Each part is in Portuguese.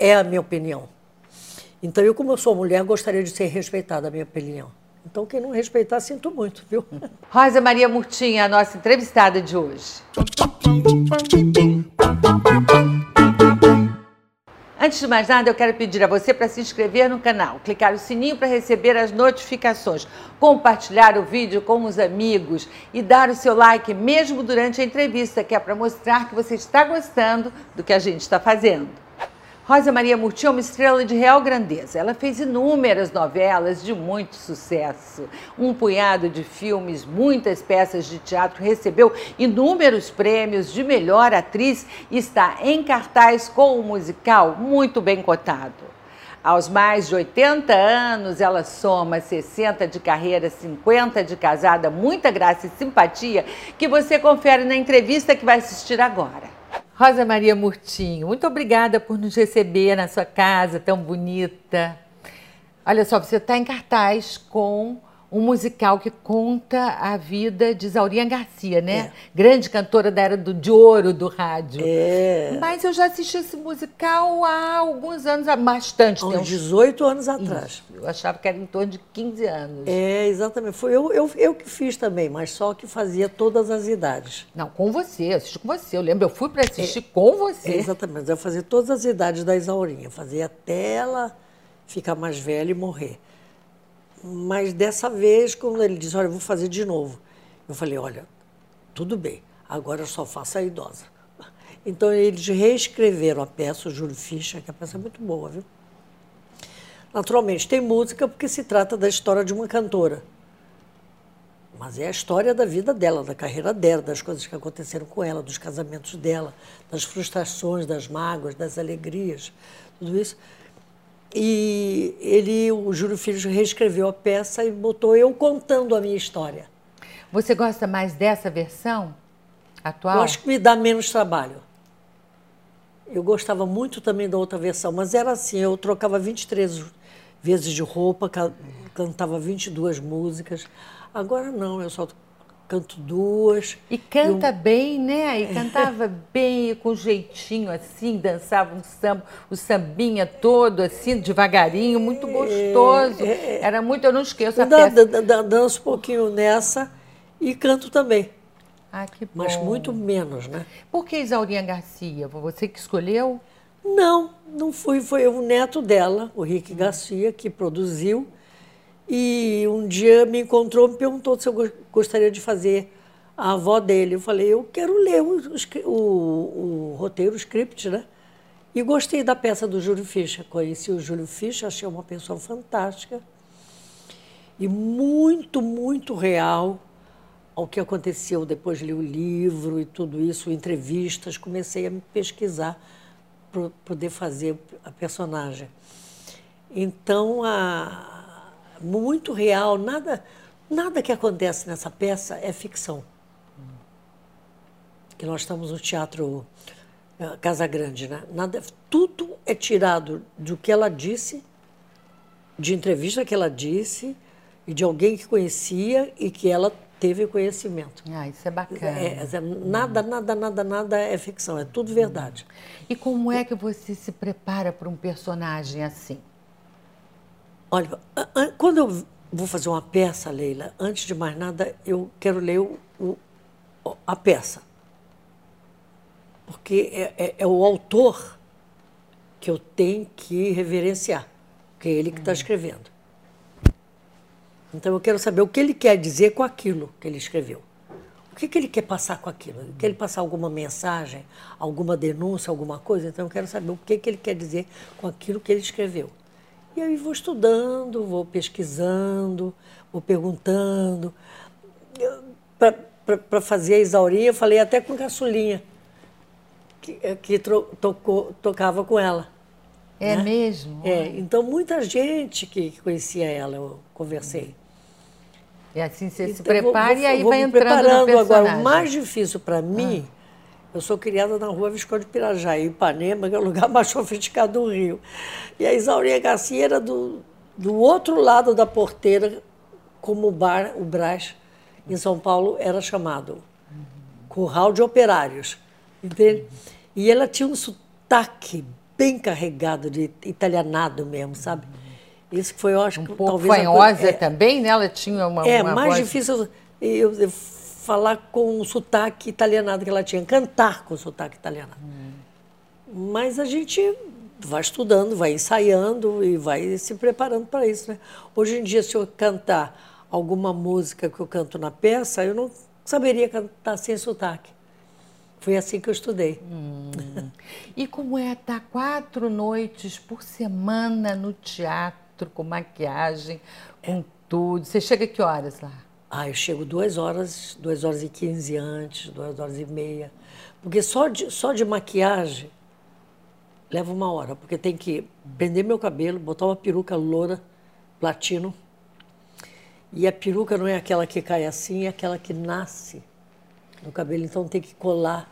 é a minha opinião. Então, eu, como eu sou mulher, gostaria de ser respeitada a minha opinião. Então, quem não respeitar, sinto muito, viu? Rosa Maria Murtinha, a nossa entrevistada de hoje. Antes de mais nada, eu quero pedir a você para se inscrever no canal, clicar no sininho para receber as notificações, compartilhar o vídeo com os amigos e dar o seu like mesmo durante a entrevista, que é para mostrar que você está gostando do que a gente está fazendo. Rosa Maria Murti é uma estrela de real grandeza. Ela fez inúmeras novelas de muito sucesso, um punhado de filmes, muitas peças de teatro, recebeu inúmeros prêmios de melhor atriz e está em cartaz com um musical muito bem cotado. Aos mais de 80 anos, ela soma 60 de carreira, 50 de casada, muita graça e simpatia que você confere na entrevista que vai assistir agora. Rosa Maria Murtinho, muito obrigada por nos receber na sua casa tão bonita. Olha só, você está em cartaz com um musical que conta a vida de Zaurinha Garcia, né? É. Grande cantora da era do, de ouro do rádio. É. Mas eu já assisti esse musical há alguns anos, há bastante há tempo. Uns 18 anos atrás. Isso. Eu achava que era em torno de 15 anos. É, exatamente. Foi eu, eu, eu que fiz também, mas só que fazia todas as idades. Não, com você, eu assisti com você. Eu lembro, eu fui para assistir é, com você. É, exatamente. Eu fazia todas as idades da Isaurinha. Fazia até ela ficar mais velha e morrer. Mas dessa vez, quando ele disse, olha, vou fazer de novo, eu falei, olha, tudo bem, agora eu só faço a idosa. Então eles reescreveram a peça, o Júlio Fischer, que a peça é muito boa, viu? Naturalmente, tem música porque se trata da história de uma cantora. Mas é a história da vida dela, da carreira dela, das coisas que aconteceram com ela, dos casamentos dela, das frustrações, das mágoas, das alegrias, tudo isso. E ele, o Júlio Filho, reescreveu a peça e botou eu contando a minha história. Você gosta mais dessa versão atual? Eu acho que me dá menos trabalho. Eu gostava muito também da outra versão, mas era assim, eu trocava 23 vezes de roupa, cantava 22 músicas. Agora não, eu só canto duas. E canta e um... bem, né? E cantava bem, com jeitinho assim, dançava um samba, o sambinha todo assim, devagarinho, muito é, gostoso. É, é, Era muito, eu não esqueço a da, peça. Da, da, danço um pouquinho nessa e canto também. Ah, que bom. Mas muito menos, né? Por que Isaurinha Garcia? Você que escolheu? Não, não fui. Foi o neto dela, o Rick Garcia, que produziu. E um dia me encontrou, me perguntou se eu gostaria de fazer a avó dele. Eu falei, eu quero ler o, o, o, roteiro, o script, né? E gostei da peça do Júlio Fischer. Conheci o Júlio Fischer, achei uma pessoa fantástica e muito, muito real ao que aconteceu. Depois li o livro e tudo isso, entrevistas, comecei a me pesquisar para poder fazer a personagem. Então, a, muito real, nada, nada que acontece nessa peça é ficção. Que nós estamos no teatro uh, Casa Grande, né? Nada, tudo é tirado do que ela disse, de entrevista que ela disse e de alguém que conhecia e que ela teve conhecimento. Ah, isso é bacana. É, é, nada, nada, nada, nada é ficção, é tudo verdade. E como é que você se prepara para um personagem assim? Olha, quando eu vou fazer uma peça, Leila, antes de mais nada, eu quero ler o, o, a peça. Porque é, é, é, o autor que eu tenho que reverenciar, que é ele que está escrevendo. Então eu quero saber o que ele quer dizer com aquilo que ele escreveu. O que, que ele quer passar com aquilo? Quer ele passar alguma mensagem, alguma denúncia, alguma coisa? Então eu quero saber o que, que ele quer dizer com aquilo que ele escreveu. E aí vou estudando, vou pesquisando, vou perguntando. Para fazer a Isaurinha, eu falei até com Caçulinha, que, que tocou, tocava com ela. É né? mesmo? É, então muita gente que, que conhecia ela, eu conversei. E assim você então, se prepara vou, e aí vai entrando preparando no agora. O mais difícil para mim ah eu sou criada na rua Visconde de Pirajaí, Ipanema, que é o lugar mais sofisticado do Rio. E a Isaurinha Garcia era do, do outro lado da porteira, como o bar, o Brás, em São Paulo, era chamado. Curral de Operários. Entende? E ela tinha um sotaque bem carregado de italianado mesmo, sabe? Isso que foi, eu acho, um que pouco talvez... fanhosa é, também, né? Ela tinha uma É, uma mais voz... difícil eu, eu falar com o sotaque italianado que ela tinha, cantar com o sotaque italianado. Hum. Mas a gente vai estudando, vai ensaiando e vai se preparando para isso, né? Hoje em dia, se eu cantar alguma música que eu canto na peça, eu não saberia cantar sem sotaque. Foi assim que eu estudei. Hum. E como é estar quatro noites por semana no teatro, com maquiagem, com é. tudo? Você chega que horas lá? Ah, eu chego duas horas, duas horas e quinze antes, duas horas e meia. Porque só de, só de maquiagem leva uma hora, porque tem que prender meu cabelo, botar uma peruca loura, platino. E a peruca não é aquela que cai assim, é aquela que nasce no cabelo. Então tem que colar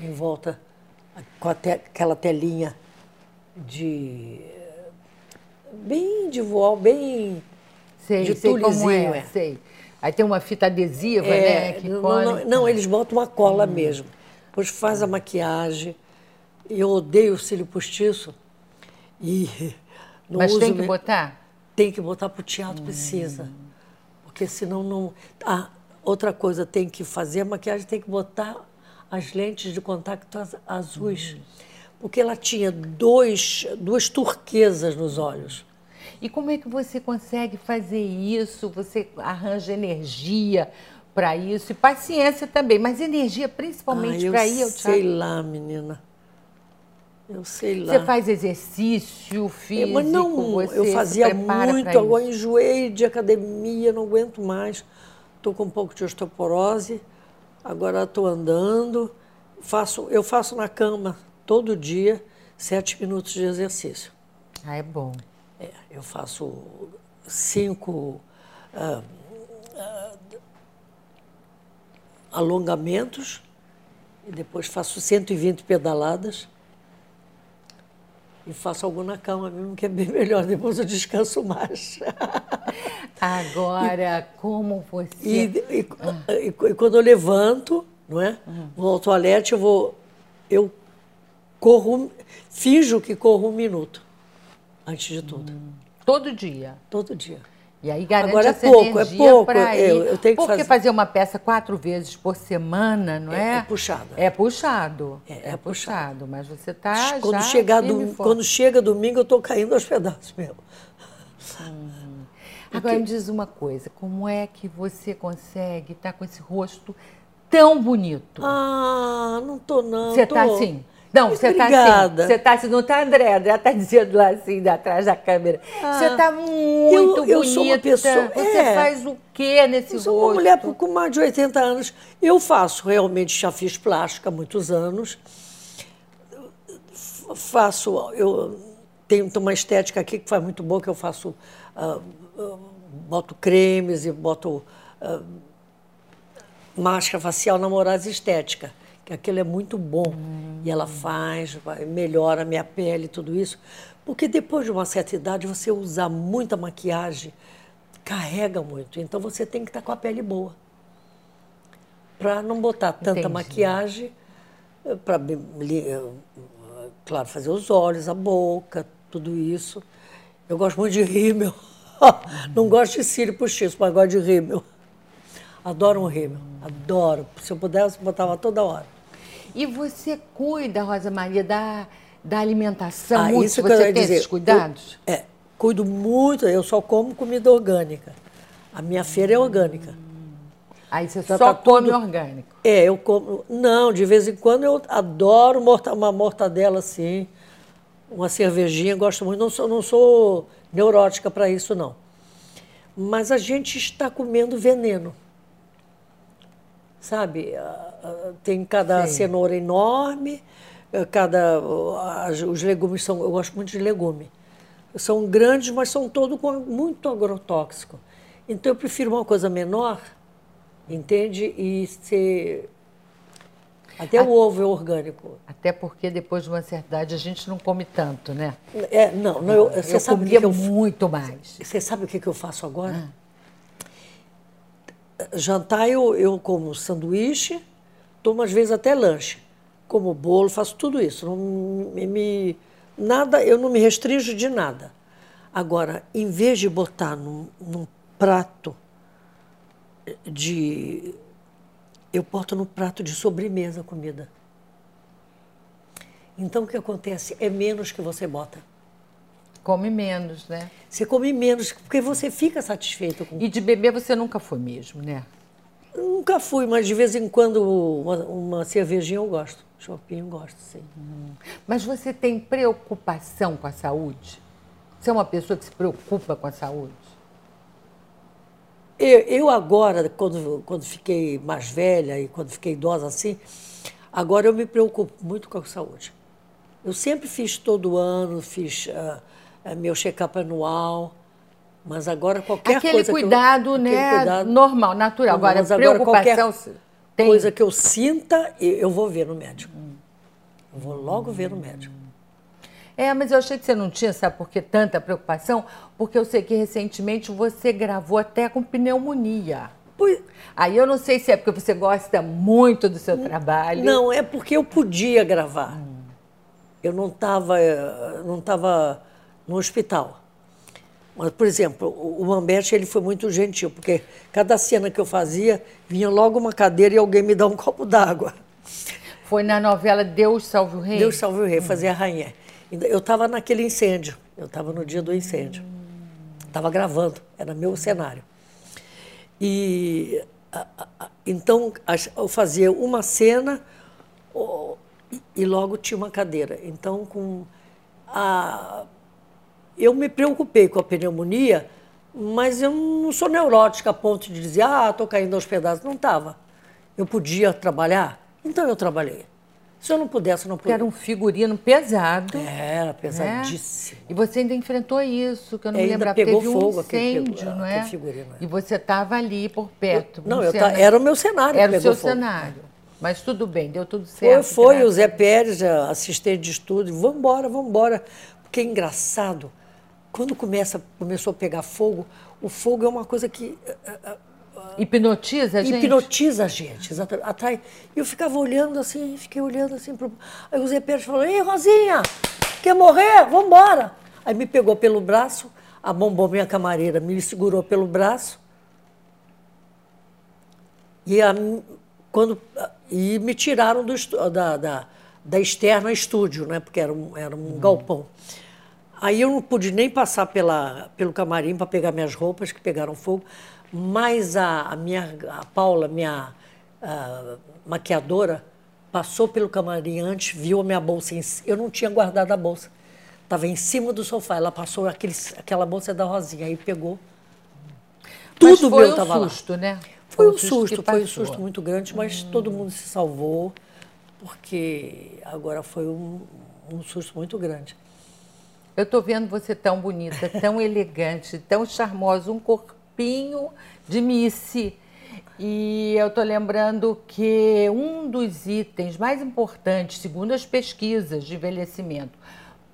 em volta com te, aquela telinha de. bem de voal, bem. Sei, de sei como é, é, sei. Aí tem uma fita adesiva, é, né? Que não, não, não, eles botam uma cola hum. mesmo. Depois faz a maquiagem. Eu odeio o cílio postiço. E Mas uso, tem que botar? Tem que botar para o teatro, hum. precisa. Porque senão não. Ah, outra coisa, tem que fazer a maquiagem, tem que botar as lentes de contato azuis. Hum. Porque ela tinha dois, duas turquesas nos olhos. E como é que você consegue fazer isso? Você arranja energia para isso e paciência também, mas energia principalmente ah, para ir ao teatro? Sei lá, menina. Eu sei lá. Você faz exercício físico? É, mas não, eu fazia muito, agora enjoei de academia, não aguento mais. Estou com um pouco de osteoporose, agora estou andando. Faço, eu faço na cama todo dia sete minutos de exercício. Ah, é bom. É, eu faço cinco uh, uh, alongamentos e depois faço 120 pedaladas e faço algo na cama mesmo, que é bem melhor, depois eu descanso mais. Agora, e, como você. E, e, ah. e, quando eu levanto, não é? Uhum. Vou ao toalete, eu vou. Eu corro, finjo que corro um minuto antes de tudo. Hum. Todo dia? Todo dia. E aí garante Agora é pouco, é pouco. Eu, eu tenho que Porque fazer... fazer uma peça quatro vezes por semana, não é? É, é puxado. É puxado. É, é, é puxado. Mas você está quando já chegar do, Quando chega domingo, eu estou caindo aos pedaços mesmo. Hum. Agora me diz uma coisa, como é que você consegue estar tá com esse rosto tão bonito? Ah, não tô não. Você está assim? Não, você está assim. Você está assim, não está André? André está dizendo lá assim, atrás da câmera. Ah, você está muito eu, bonita. Eu sou uma pessoa. Você é, faz o quê nesse eu sou rosto? uma mulher com mais de 80 anos. Eu faço, realmente, já fiz plástica há muitos anos. Faço, eu tenho uma estética aqui que faz muito boa, que eu faço, uh, uh, boto cremes e boto uh, máscara facial namorada estética que aquilo é muito bom. Hum. E ela faz, melhora a minha pele, tudo isso. Porque depois de uma certa idade, você usar muita maquiagem, carrega muito. Então você tem que estar com a pele boa. Para não botar tanta Entendi. maquiagem, eh, para, eh, claro, fazer os olhos, a boca, tudo isso. Eu gosto muito de rímel. Não gosto de cílio postiço, mas gosto de rímel. Adoro um rímel, adoro. Se eu pudesse, botava toda hora. E você cuida, Rosa Maria, da, da alimentação? Ah, muito? Isso que você eu tem dizer, esses cuidados? Eu, é, cuido muito, eu só como comida orgânica. A minha feira é orgânica. Aí você então, só tá come tudo, orgânico? É, eu como. Não, de vez em quando eu adoro morta, uma mortadela assim, uma cervejinha, gosto muito. Não sou, não sou neurótica para isso, não. Mas a gente está comendo veneno sabe? Tem cada Sim. cenoura enorme, ah, cada os legumes são, eu gosto muito de legume. São grandes, mas são todos muito agrotóxicos. Então eu prefiro uma coisa menor, entende? E ser até o ovo é orgânico. Até porque depois de uma certa idade a gente não come tanto, né? É, não, não eu, você eu sabe comia que eu, muito mais. Você sabe o que, que eu faço agora? Ah jantar eu, eu como sanduíche, tomo às vezes até lanche. como bolo, faço tudo isso. Não me, nada, eu não me restringo de nada. Agora, em vez de botar num, num prato de. Eu boto no prato de sobremesa a comida. Então, o que acontece? É menos que você bota. Come menos, né? Você come menos, porque você fica satisfeito com. E de beber você nunca foi mesmo, né? Nunca fui, mas de vez em quando uma, uma cervejinha eu gosto. Shopping eu gosto, sim. Mas você tem preocupação com a saúde? Você é uma pessoa que se preocupa com a saúde? Eu, eu agora, quando, quando fiquei mais velha e quando fiquei idosa assim, agora eu me preocupo muito com a saúde. Eu sempre fiz todo ano, fiz ah, meu check-up anual, mas agora qualquer aquele coisa cuidado, eu, né? aquele cuidado- normal, natural. Agora, Mas agora preocupação qualquer tem. coisa que eu sinta, eu eu vou ver no médico. Eu vou logo ver no médico. É, mas eu achei que você não tinha, sabe por que tanta preocupação? Porque eu sei que recentemente você gravou até com pneumonia. Pois- Aí eu não sei se é porque você gosta muito do seu trabalho. Não, é porque eu podia gravar. Eu não estava não tava no hospital. Mas, por exemplo, o Mambete ele foi muito gentil, porque cada cena que eu fazia, vinha logo uma cadeira e alguém me dá um copo d'água. Foi na novela Deus Salve o Rei? Deus salve o rei, fazia a rainha. Eu estava naquele incêndio, eu estava no dia do incêndio. Estava gravando, era meu cenário. E a- a- então eu fazia uma cena e logo tinha uma cadeira. Então com a eu me preocupei com a pneumonia, mas eu não sou neurótica a ponto de dizer, ah, estou caindo aos pedaços. Não estava. Eu podia trabalhar, então eu trabalhei. Se eu não pudesse, eu não podia. era um figurino pesado. Era né? pesadíssimo. E você ainda enfrentou isso, que eu não me Ainda lembrava. pegou Teve um fogo aquele- incêndio, não é? aquele figurino, é. E você estava ali por perto. Não, no eu cenário. era o meu cenário Era o seu fogo. cenário. Mas tudo bem, deu tudo Foi, certo. foi o graças Zé Pérez, a assistente de estúdio, vamos embora, vamos embora. Porque é engraçado, quando começa, começou a pegar fogo, o fogo é uma coisa que eh, Hipnotiza a gente? hipnotiza a gente, exatamente, atrai. E eu ficava olhando assim, fiquei olhando assim. Pro... Aí o Zé Pérez falou, ei, Rosinha, quer morrer? Vamos embora. Aí me pegou pelo braço, a bombom, minha camareira, me segurou pelo braço. E, a, quando, e me tiraram do, da, da, da externa estúdio, né? porque era um, era um galpão. Aí eu não pude nem passar pela, pelo camarim para pegar minhas roupas, que pegaram fogo, mas a, a minha, a Paula, minha ah, maquiadora, passou pelo camarim antes, viu a minha bolsa. Em, eu não tinha guardado a bolsa. Estava em cima do sofá. Ela passou aquele, aquela bolsa da Rosinha, aí pegou. Tudo meu um estava lá. susto, né? Foi um susto, foi um susto muito grande, mas todo mundo se salvou, porque agora foi um, um susto muito grande. Eu estou vendo você tão bonita, tão elegante, tão charmosa, um corpinho de Missy. E eu estou lembrando que um dos itens mais importantes, segundo as pesquisas de envelhecimento,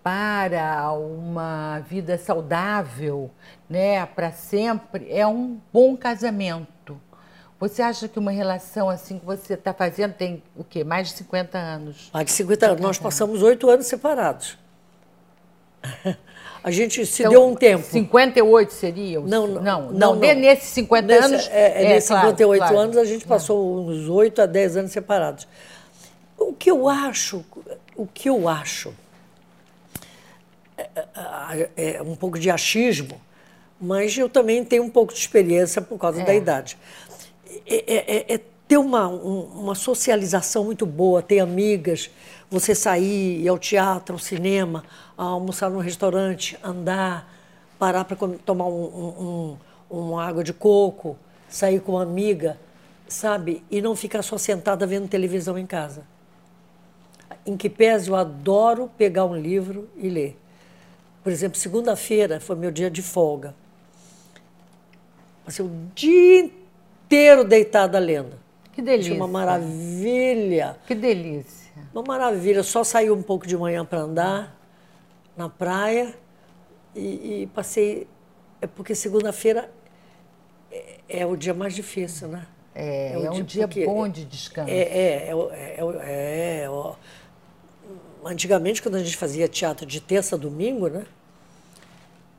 para uma vida saudável, né, para sempre, é um bom casamento. Você acha que uma relação assim que você está fazendo tem o quê? Mais de 50 anos? Há de 50 anos, nós passamos oito anos separados. A gente se Então, deu um tempo. 58 seria? o- Não, não, não, não, não. Nesses 50 Nesse- anos. É, é, nesses claro, 58 claro. anos, a gente passou uns 8 a 10 anos separados. O que eu acho, o que eu acho, é, é- é um pouco de achismo, mas eu também tenho um pouco de experiência por causa da idade. É, é- é- é ter uma, um- uma socialização muito boa, ter amigas, você sair, ir ao teatro, ao cinema, almoçar num restaurante, andar, parar para tomar um, um- um- uma água de coco, sair com uma amiga, sabe? E não ficar só sentada vendo televisão em casa. Em que pese eu adoro pegar um livro e ler. Por exemplo, segunda-feira foi meu dia de folga. Passei o dia inteiro deitada lendo. Que Achei delícia. uma maravilha. Que delícia. Uma maravilha. Só saí um pouco de manhã para andar na praia e, e passei. É porque segunda-feira é, é o dia mais difícil, né? É, é, é um dia bom de descanso. É, é, é, é, é Antigamente, quando a gente fazia teatro de terça a domingo, né?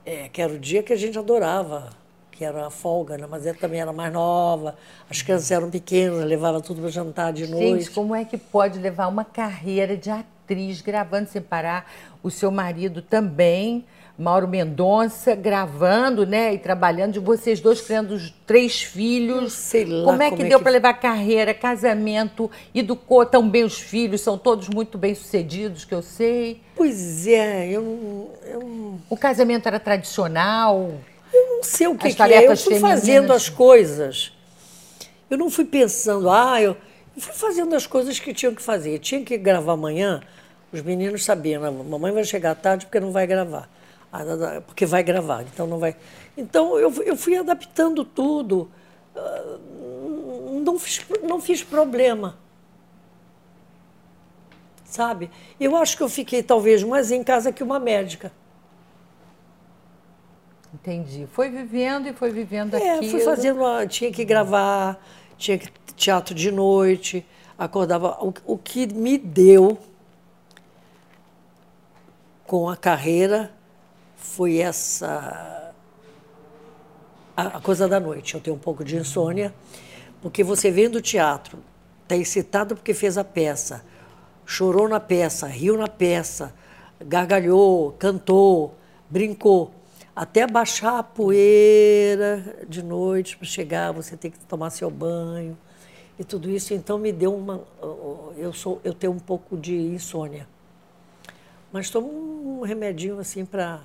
É, que era o dia que a gente adorava, que era a folga, né? Mas ela também era mais nova, as crianças eram pequenas, levava tudo para jantar de noite. Gente, como é que pode levar uma carreira de atriz gravando sem parar? O seu marido também Mauro Mendonça gravando, né, e trabalhando, de vocês dois criando os três filhos. Sei lá. Como é que como é deu é que... para levar carreira, casamento, educou tão bem os filhos, são todos muito bem sucedidos, que eu sei. Pois é, eu, eu... O casamento era tradicional? Eu não sei o que, que é, eu fui femininas. fazendo as coisas. Eu não fui pensando, ah, eu, eu fui fazendo as coisas que tinham que fazer. tinha que gravar amanhã, os meninos sabiam, a mamãe vai chegar tarde porque não vai gravar porque vai gravar, então não vai. Então eu, eu fui adaptando tudo, ah, não fiz, não fiz problema. Sabe? Eu acho que eu fiquei talvez mais em casa que uma médica. Entendi. Foi vivendo e foi vivendo é, aqui. fui fazendo, tinha que gravar, tinha que teatro de noite, acordava. O, o que me deu com a carreira foi essa a, coisa da noite. Eu tenho um pouco de insônia, porque você vem do teatro, está excitado porque fez a peça, chorou na peça, riu na peça, gargalhou, cantou, brincou. Até baixar a poeira de noite para chegar, você tem que tomar seu banho e tudo isso. Então me deu uma, eu sou, eu tenho um pouco de insônia, mas tomo um remedinho assim para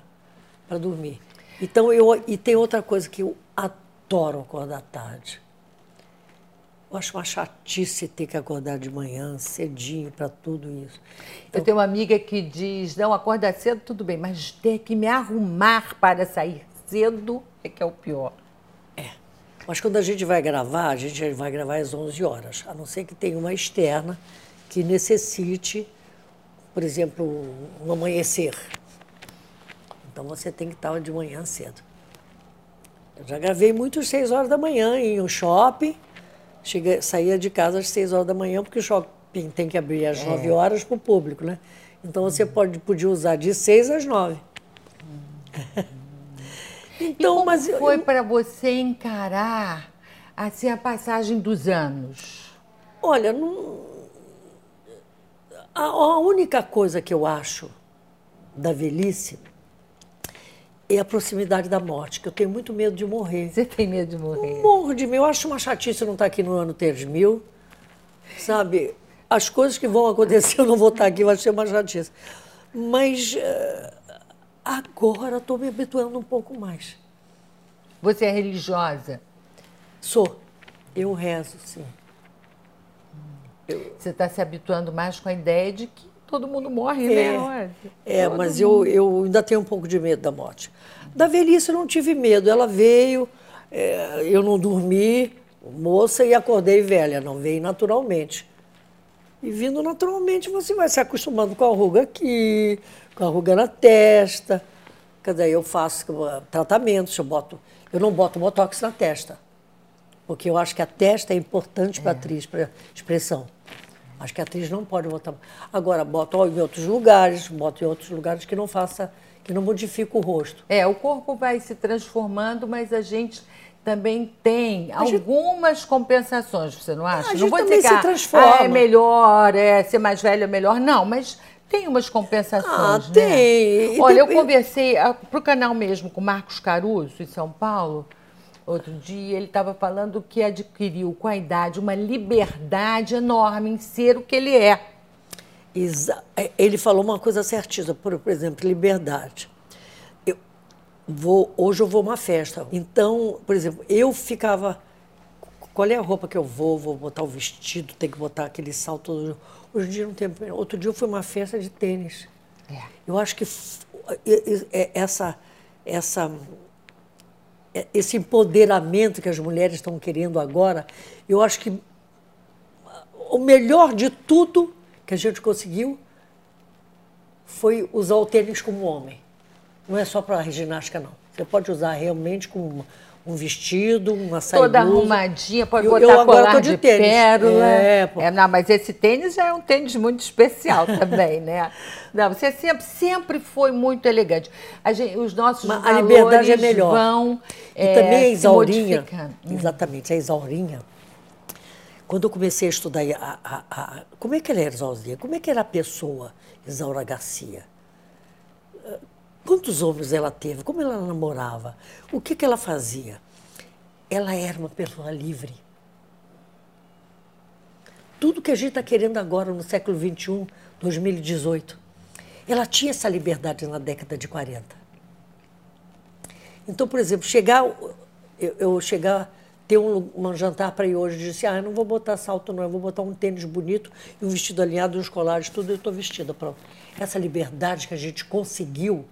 para dormir. Então, eu, e tem outra coisa que eu adoro acordar tarde. Eu acho uma chatice ter que acordar de manhã, cedinho, para tudo isso. Então, eu tenho uma amiga que diz: não, acordar cedo, tudo bem, mas ter que me arrumar para sair cedo é que é o pior. É. Mas quando a gente vai gravar, a gente vai gravar às 11 horas, a não ser que tenha uma externa que necessite, por exemplo, um amanhecer. Então você tem que estar de manhã cedo. Eu já gravei muito às seis horas da manhã em um shopping. Cheguei, saía de casa às seis horas da manhã, porque o shopping tem que abrir às é. nove horas para o público, né? Então você pode, podia usar de seis às nove. então, como mas foi eu... para você encarar assim a passagem dos anos? Olha, não... a, a única coisa que eu acho da velhice é a proximidade da morte, que eu tenho muito medo de morrer. Você tem medo de morrer? Morro de medo. Eu acho uma chatice não estar aqui no ano 3000. Sabe? As coisas que vão acontecer, eu não vou estar aqui, vai ser uma chatice. Mas uh, agora estou me habituando um pouco mais. Você é religiosa? Sou. Eu rezo, sim. Eu... Você está se habituando mais com a ideia de que todo mundo morre, é, né? É, mas eu, eu ainda tenho um pouco de medo da morte. Da velhice eu não tive medo. Ela veio, é, eu não dormi, moça, e acordei velha. Não veio naturalmente. E vindo naturalmente, você vai se acostumando com a ruga aqui, com a ruga na testa. Cada eu faço tratamentos, eu boto. Eu não boto botox na testa. Porque eu acho que a testa é importante para a é. atriz, para expressão. Acho que a atriz não pode botar. Agora, bota em outros lugares, bota em outros lugares que não faça, que não modifique o rosto. É, o corpo vai se transformando, mas a gente também tem a algumas gente... compensações, você não acha? A não vou dizer que se transforma. Ah, é melhor, é ser mais velho é melhor. Não, mas tem umas compensações, ah, né? tem. Olha, eu conversei ah, para o canal mesmo com Marcos Caruso, em São Paulo, Outro dia ele estava falando que adquiriu com a idade uma liberdade enorme em ser o que ele é. Exa é, ele falou uma coisa certíssima, por, por exemplo, liberdade. Eu vou, hoje eu vou a uma festa. Então, por exemplo, eu ficava. Qual é a roupa que eu vou? Vou botar o vestido, tem que botar aquele salto. Hoje em dia não tem. Outro dia eu fui a uma festa de tênis. É. Eu acho que é, essa, essa é, esse empoderamento que as mulheres estão querendo agora, eu acho que o melhor de tudo que a gente conseguiu foi usar o tênis como homem. Não é só para ginástica, não. Você pode usar realmente como um vestido, uma saia Toda blusa. arrumadinha, pode Eu- botar eu agora tô de, de tênis. pérola. É, pô. não, mas esse tênis já é um tênis muito especial também, né? Não, você sempre, sempre foi muito elegante. A gente- os nossos Mas a valores liberdade é melhor. vão E é, também a se Isaurinha. Exatamente, a Isaurinha. Quando eu comecei a estudar a, a- a- como é que ela era Isaurinha? Como é que era a pessoa, Isaura Garcia? Quantos homens ela teve? Como ela namorava? O que, que ela fazia? Ela era uma pessoa livre. Tudo que a gente está querendo agora no século XXI, 2018. Ela tinha essa liberdade na década de 40. Então, por exemplo, chegar, eu, eu chegar, ter um, um jantar para ir hoje, e disse, ah, eu não vou botar salto não, eu vou botar um tênis bonito e um vestido alinhado, uns colares, tudo, eu estou vestida, pronto. Essa liberdade que a gente conseguiu,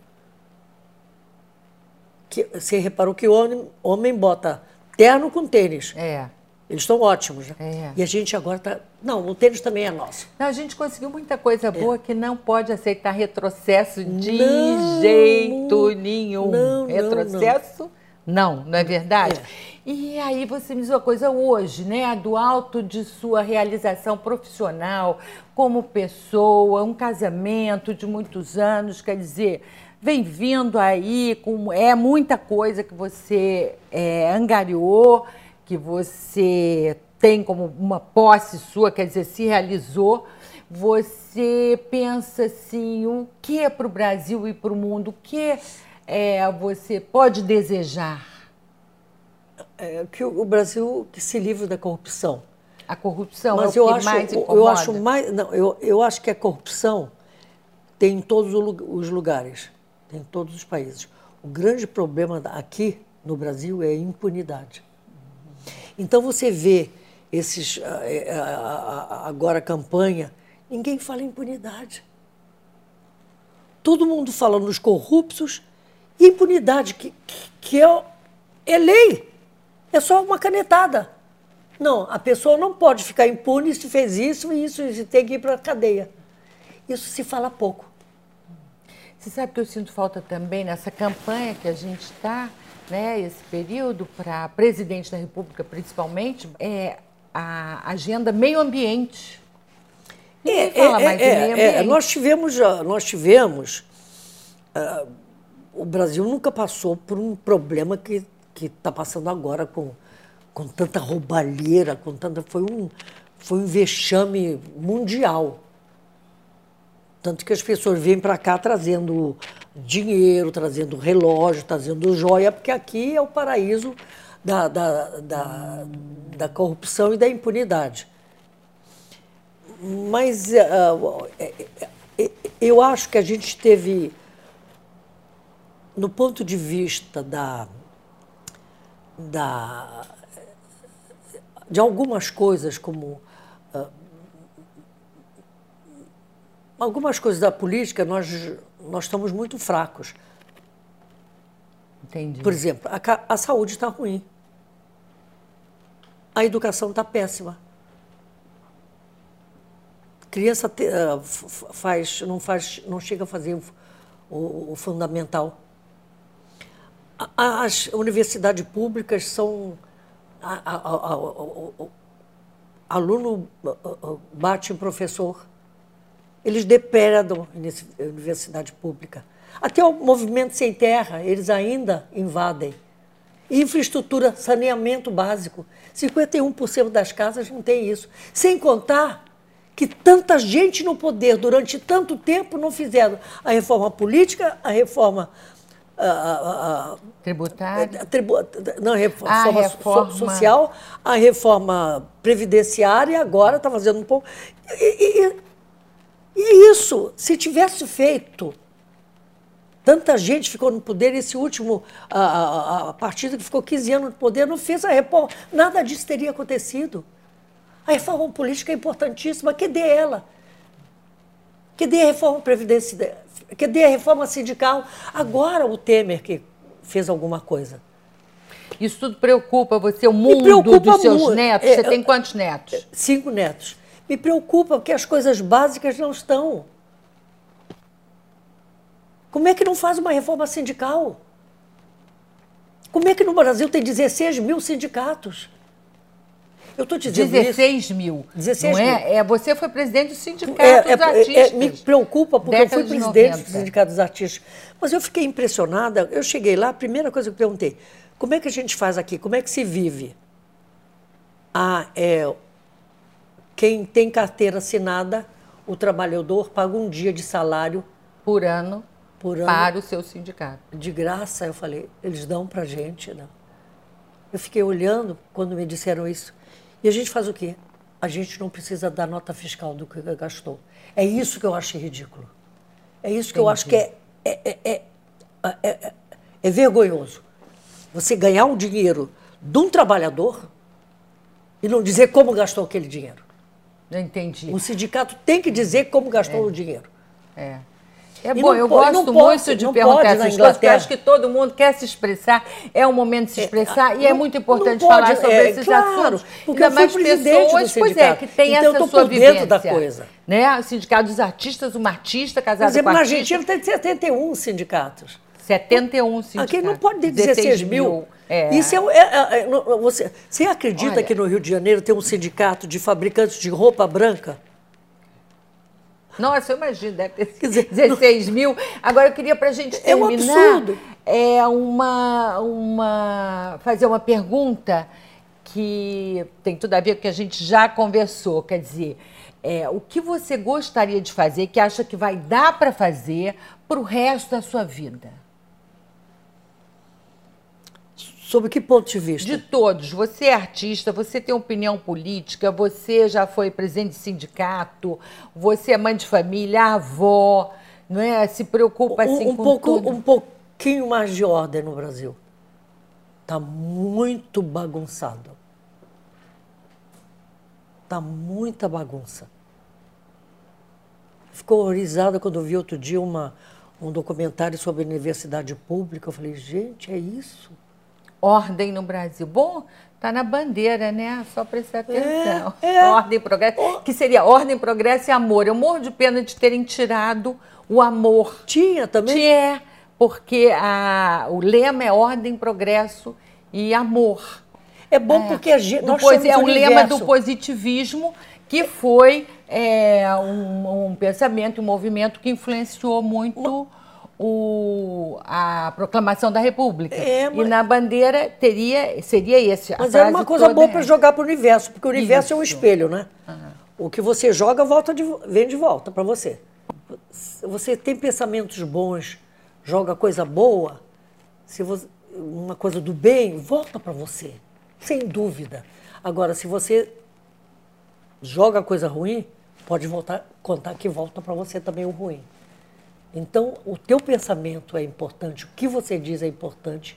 que, você reparou que o homem, homem bota terno com tênis. É. Eles estão ótimos, né? É. E a gente agora está... Não, o tênis também é nosso. Não, a gente conseguiu muita coisa boa que não pode aceitar retrocesso de Não, jeito nenhum. não, não, retrocesso, não, não, é verdade? E aí você me diz uma coisa hoje, né? Do alto de sua realização profissional, como pessoa, um casamento de muitos anos, quer dizer, vem vindo aí, com, é muita coisa que você é, angariou, que você tem como uma posse sua, quer dizer, se realizou. Você pensa assim, o que é para o Brasil e para o mundo? O que é, você pode desejar? É, que o Brasil que se livre da corrupção. A corrupção Mas é o eu que acho, mais eu incomoda? acho mais, não, eu, eu acho que a corrupção tem em todos os lugares, em todos os países. O grande problema aqui no Brasil é a impunidade. Então você vê esses ah, ah, ah, agora a campanha, ninguém fala em impunidade. Todo mundo fala nos corruptos e impunidade, que, que, que é, é lei. É só uma canetada. Não, a pessoa não pode ficar impune se fez isso e isso, e tem que ir para a cadeia. Isso se fala pouco. Você sabe que eu sinto falta também nessa campanha que a gente está, né, esse período, para presidente da República principalmente, é a agenda meio ambiente. Ninguém fala mais em meio é, ambiente. nós tivemos, nós tivemos, ah, o Brasil nunca passou por um problema que que está passando agora com, com tanta roubalheira, com tanta foi um foi um vexame mundial. Tanto que as pessoas vêm para cá trazendo dinheiro, trazendo relógio, trazendo joia, porque aqui é o paraíso da, da, da, da corrupção e da impunidade. Mas é, eu acho que a gente teve, no ponto de vista da, da, de algumas coisas, como ah, algumas coisas da política, nós, nós estamos muito fracos. Entendi. Por exemplo, a, a saúde está ruim. A educação está péssima. Criança te- f- faz, não, faz, não chega a fazer o, o- o fundamental. A- As universidades públicas são. a- aluno ah, ah, bate em professor. Eles depredam a a universidade pública. Até o movimento sem terra, eles ainda invadem. Infraestrutura, saneamento básico. 51% das casas não tem isso. Sem contar que tanta gente no poder durante tanto tempo não fizeram a reforma política, a reforma. ah, ah, ah, Tributário. a tribu- não, a reforma, Ah, so- reforma. social, a reforma previdenciária, e agora está fazendo um pouco. E, e- e é isso. Se tivesse feito, tanta gente ficou no poder, esse último a, a, a partido que ficou 15 anos no poder não fez a reforma. Nada disso teria acontecido. A reforma política é importantíssima. Cadê ela? Cadê a reforma previdenciária? Cadê a reforma sindical? Agora o Temer que fez alguma coisa. Isso tudo preocupa você, o mundo preocupa dos seus muito. netos? É, Você tem eu- quantos netos? Cinco netos. Me preocupa porque as coisas básicas não estão. Como é que não faz uma reforma sindical? Como é que no Brasil tem 16 mil sindicatos? Eu estou te dizendo 16 isso. mil. 16 não é? mil. É, você foi presidente do sindicato é, dos é, é, artistas. me preocupa, porque eu fui presidente do sindicato dos artistas. Mas eu fiquei impressionada. Eu cheguei lá, a primeira coisa que eu perguntei, como é que a gente faz aqui? Como é que se vive? Ah, é, quem tem carteira assinada, o trabalhador paga um dia de salário. Por ano, por ano para o seu sindicato. De graça, eu falei, eles dão para gente, né? Eu fiquei olhando quando me disseram isso. E a gente faz o quê? A gente não precisa dar nota fiscal do que gastou. É isso que eu acho ridículo. É isso que Entendi. eu acho que é, é, é, é, é vergonhoso. Você ganhar o dinheiro de um trabalhador e não dizer como gastou aquele dinheiro. Entendi. O sindicato tem que dizer como gastou o dinheiro. É. É bom, eu gosto muito de perguntar essas coisas, porque acho que todo mundo quer se expressar, é o momento de se expressar, é, e é muito importante pode, falar sobre é, esses claro, assuntos. Porque Ainda mais pessoas, pois é, que tem então, essa sua vivência. da coisa. Né? O Sindicato dos Artistas, uma artista casada exemplo, com artista. Na Argentina tem 71 sindicatos. 71 sindicatos. Aqui não pode ter 16, 16 mil. mil. É. Isso é, é, é, você, você acredita Olha, que no Rio de Janeiro tem um sindicato de fabricantes de roupa branca? Nossa, eu imagino, deve ter dizer, 16 mil. Agora eu queria para a gente terminar. É um absurdo. É uma, uma, fazer uma pergunta que tem tudo a ver com o que a gente já conversou. Quer dizer, é, o que você gostaria de fazer, que acha que vai dar para fazer para o resto da sua vida? Sob que ponto de vista? De todos. Você é artista, você tem opinião política, você já foi presidente de sindicato, você é mãe de família, avó, não é? Se preocupa assim um, com pouco, tudo. Um pouquinho mais de ordem no Brasil. Está muito bagunçado. Está muita bagunça. Ficou horrorizada quando vi outro dia uma, um documentário sobre a universidade pública. Eu falei, gente, é isso? Ordem no Brasil. Bom, tá na bandeira, né? Só prestar atenção. É, é. Ordem, progresso. Que seria ordem, progresso e amor. Eu morro de pena de terem tirado o amor. Tinha também? Tinha, porque a, o lema é ordem, progresso e amor. É bom é. porque a gente, nós somos É um lema do positivismo que foi é, um, um pensamento, um movimento que influenciou muito o, a proclamação da República. É, mas... E na bandeira teria, seria esse. Mas é uma coisa boa para jogar para o universo, porque o universo Isso. é um espelho, né? Uhum. O que você joga volta de, vem de volta para você. Você tem pensamentos bons, joga coisa boa, se você, uma coisa do bem, volta para você, sem dúvida. Agora, se você joga coisa ruim, pode voltar, contar que volta para você também o ruim. Então, o teu pensamento é importante, o que você diz é importante.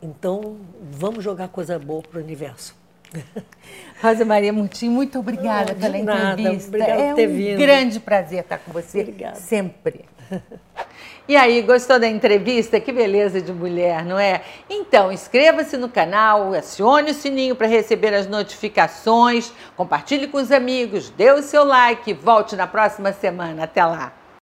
Então, vamos jogar coisa boa para o universo. Rosa Maria Mutim, muito obrigada Não, pela nada. entrevista. Obrigada é por ter um vindo. grande prazer estar com você. Obrigada. Sempre. E aí, gostou da entrevista? Que beleza de mulher, não é? Então, inscreva-se no canal, acione o sininho para receber as notificações, compartilhe com os amigos, dê o seu like, volte na próxima semana. Até lá!